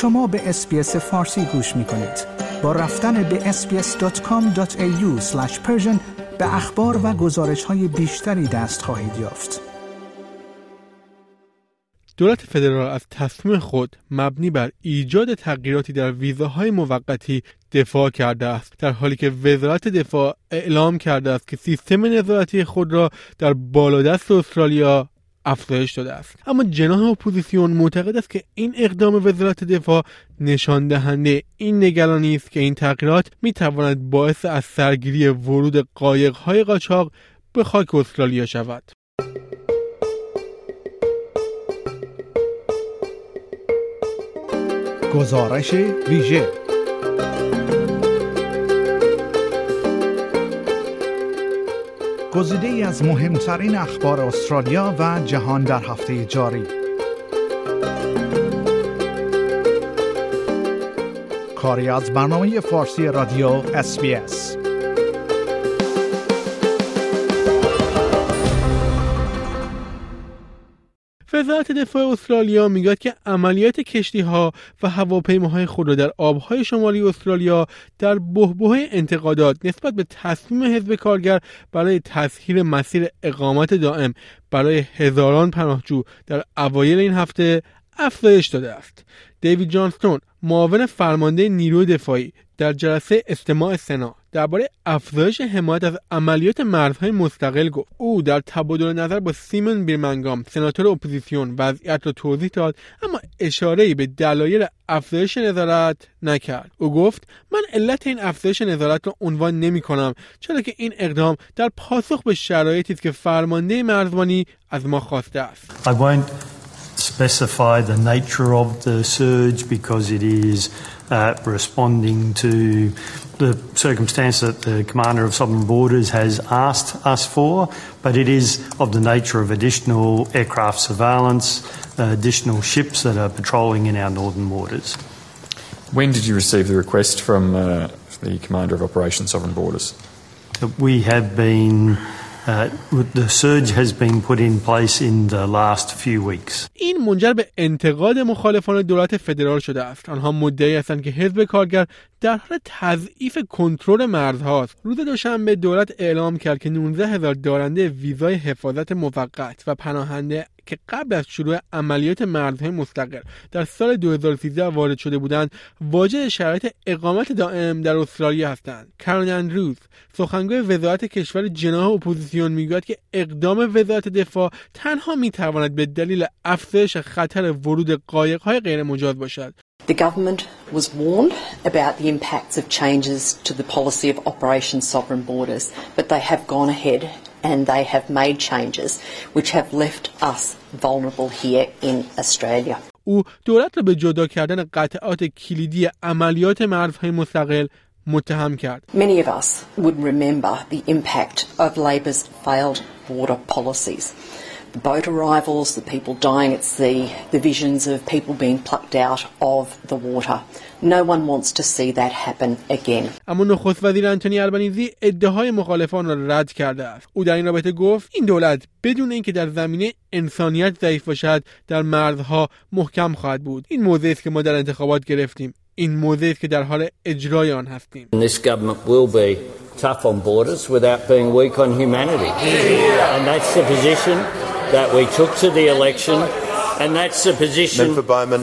شما به اسپیس فارسی گوش می کنید. با رفتن به sbs.com.au به اخبار و گزارش های بیشتری دست خواهید یافت. دولت فدرال از تصمیم خود مبنی بر ایجاد تغییراتی در ویزاهای موقتی دفاع کرده است در حالی که وزارت دفاع اعلام کرده است که سیستم نظارتی خود را در بالادست استرالیا افزایش داده است. اما جناح اپوزیسیون معتقد است که این اقدام وزارت دفاع نشان دهنده این نگرانی است که این تغییرات می تواند باعث از سرگیری ورود قایق های قاچاق به خاک استرالیا شود. گزارش ویژه گزیده از مهمترین اخبار استرالیا و جهان در هفته جاری. کاری از برنامه فارسی رادیو اس وزارت دفاع استرالیا می‌گوید که عملیات کشتی ها و هواپیماهای خود را در آبهای شمالی استرالیا در بحبوحه انتقادات نسبت به تصمیم حزب کارگر برای تسهیل مسیر اقامت دائم برای هزاران پناهجو در اوایل این هفته افزایش داده است. دیوید جانستون معاون فرمانده نیروی دفاعی در جلسه استماع سنا درباره افزایش حمایت از عملیات مرزهای مستقل گفت. او در تبادل نظر با سایمن بیرمنگام سناتور اپوزیسیون وضعیت را توضیح داد اما اشاره به دلایل افزایش نظارت نکرد. او گفت من علت این افزایش نظارت را عنوان نمی کنم چرا که این اقدام در پاسخ به شرایطی است که فرمانده مرزبانی از ما خواسته است. Specify the nature of the surge because it is uh, responding to the circumstance that the Commander of Sovereign Borders has asked us for, but it is of the nature of additional aircraft surveillance, uh, additional ships that are patrolling in our northern waters. When did you receive the request from uh, the Commander of Operation Sovereign Borders? We have been the surge has been put in place in the last few weeks. منجر به انتقاد مخالفان دولت فدرال شده است. آنها مدعی هستند که حزب کارگر در حال تضعیف کنترل مرزهاست. روز دوشنبه دولت اعلام کرد که 19 هزار دارنده ویزای حفاظت موقت و پناهنده که قبل از شروع عملیات مرزهای مستقل در سال 2013 وارد شده بودند واجد شرایط اقامت دائم در استرالیا هستند. کرن اندروز سخنگوی وزارت کشور جناح اپوزیسیون می‌گوید که اقدام وزارت دفاع تنها می‌تواند به دلیل افزایش خطر ورود قایقهای غیر مجاز باشد. The government was warned about the impacts of changes to the policy of Operation Sovereign Borders, but they have gone ahead and they have made changes which have left us vulnerable here in Australia. او دولت را به جدا کردن قطعات کلیدی عملیات مرزهای مستقل متهم کرد. Many of us would remember the impact of Labor's failed border policies. The boat arrivals, the people dying at sea, the visions of people being plucked out of the water. No one wants to see that happen again. اما نخست وزیر انتونی البنیزی ادعای مخالفان را رد کرده است. او در این رابطه گفت این دولت بدون اینکه در زمینه انسانیت ضعیف باشد در مرزها محکم خواهد بود. این موضعی است که ما در انتخابات گرفتیم. این موضعی است که در حال اجرای آن هستیم. This government will be tough on borders without being weak on humanity. And that's the position that we took to the election And that's the position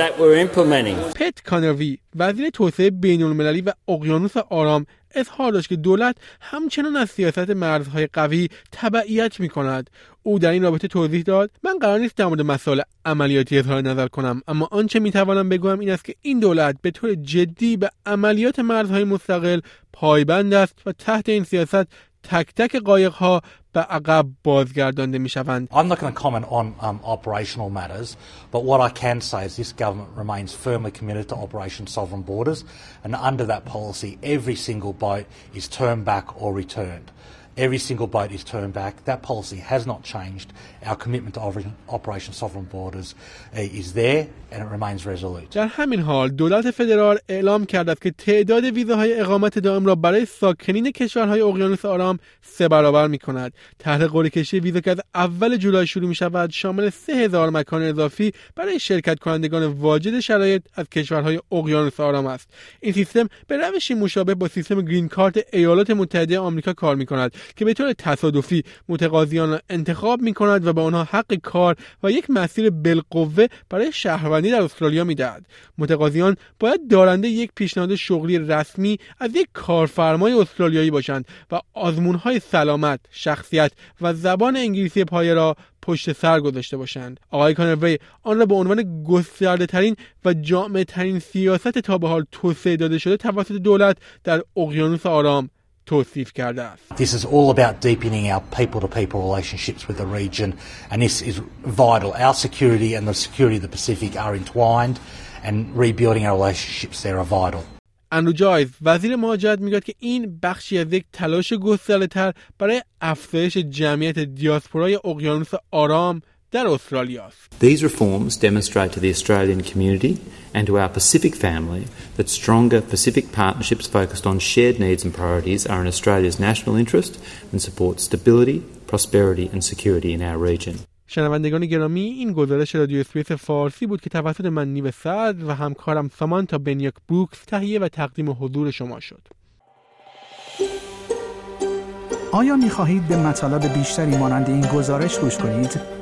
that we're implementing. پت کانروی وزیر توسعه بین المللی و اقیانوس آرام اظهار داشت که دولت همچنان از سیاست مرزهای قوی تبعیت می کند. او در این رابطه توضیح داد من قرار نیست در مورد مسائل عملیاتی اظهار نظر کنم اما آنچه می توانم بگویم این است که این دولت به طور جدی به عملیات مرزهای مستقل پایبند است و تحت این سیاست تک تک قایق ها به عقب بازگردانده می شوند. I'm not going to comment on um, operational matters, but what I can say is this government remains firmly committed to Operation Sovereign Borders, and under that policy, every single boat is turned back or returned. Every single boat is turned back. That policy has not changed. Our commitment to Operation Sovereign Borders uh, is there and it remains resolute. در همین حال دولت فدرال اعلام است که تعداد ویزاهای اقامت دائم را برای ساکنین کشورهای اقیانوس آرام سه برابر می کند. طرح قرعه کشی ویزا که از اول جولای شروع می شود شامل سه هزار مکان اضافی برای شرکت کنندگان واجد شرایط از کشورهای اقیانوس آرام است. این سیستم به روشی مشابه با سیستم گرین کارت ایالات متحده آمریکا کار می کند که به طور تصادفی متقاضیان را انتخاب می کند و به آنها حق کار و یک مسیر بالقوه برای شهروندی در استرالیا می دهد. متقاضیان باید دارنده یک پیشنهاد شغلی رسمی از یک کارفرمای استرالیایی باشند و آزمون های سلامت، شخصیت و زبان انگلیسی پایه را پشت سر گذاشته باشند آقای کانروی آن را به عنوان گسترده ترین و جامع ترین سیاست تا به حال توسعه داده شده توسط دولت در اقیانوس آرام توصیف کرده است. This is all about deepening our people to people relationships with the region and this is vital. Our security and the security of the Pacific are entwined and rebuilding our relationships there are vital. اندرو جایز وزیر مهاجرت میگوید که این بخشی از یک تلاش گسترده تر برای افزایش جمعیت دیاسپورای اقیانوس آرام در استرالیا است. These reforms demonstrate to the Australian community and to our Pacific family that stronger Pacific partnerships focused on shared needs and priorities are in Australia's national interest and support stability, prosperity and security in our region. شنوندگان گرامی این گزارش رادیو SBS فارسی بود که توسط من نیو سعد و همکارم سامانتا بنیاک بروکس تهیه و تقدیم حضور شما شد. آیا می خواهید به مطالب بیشتری مانند این گزارش گوش کنید؟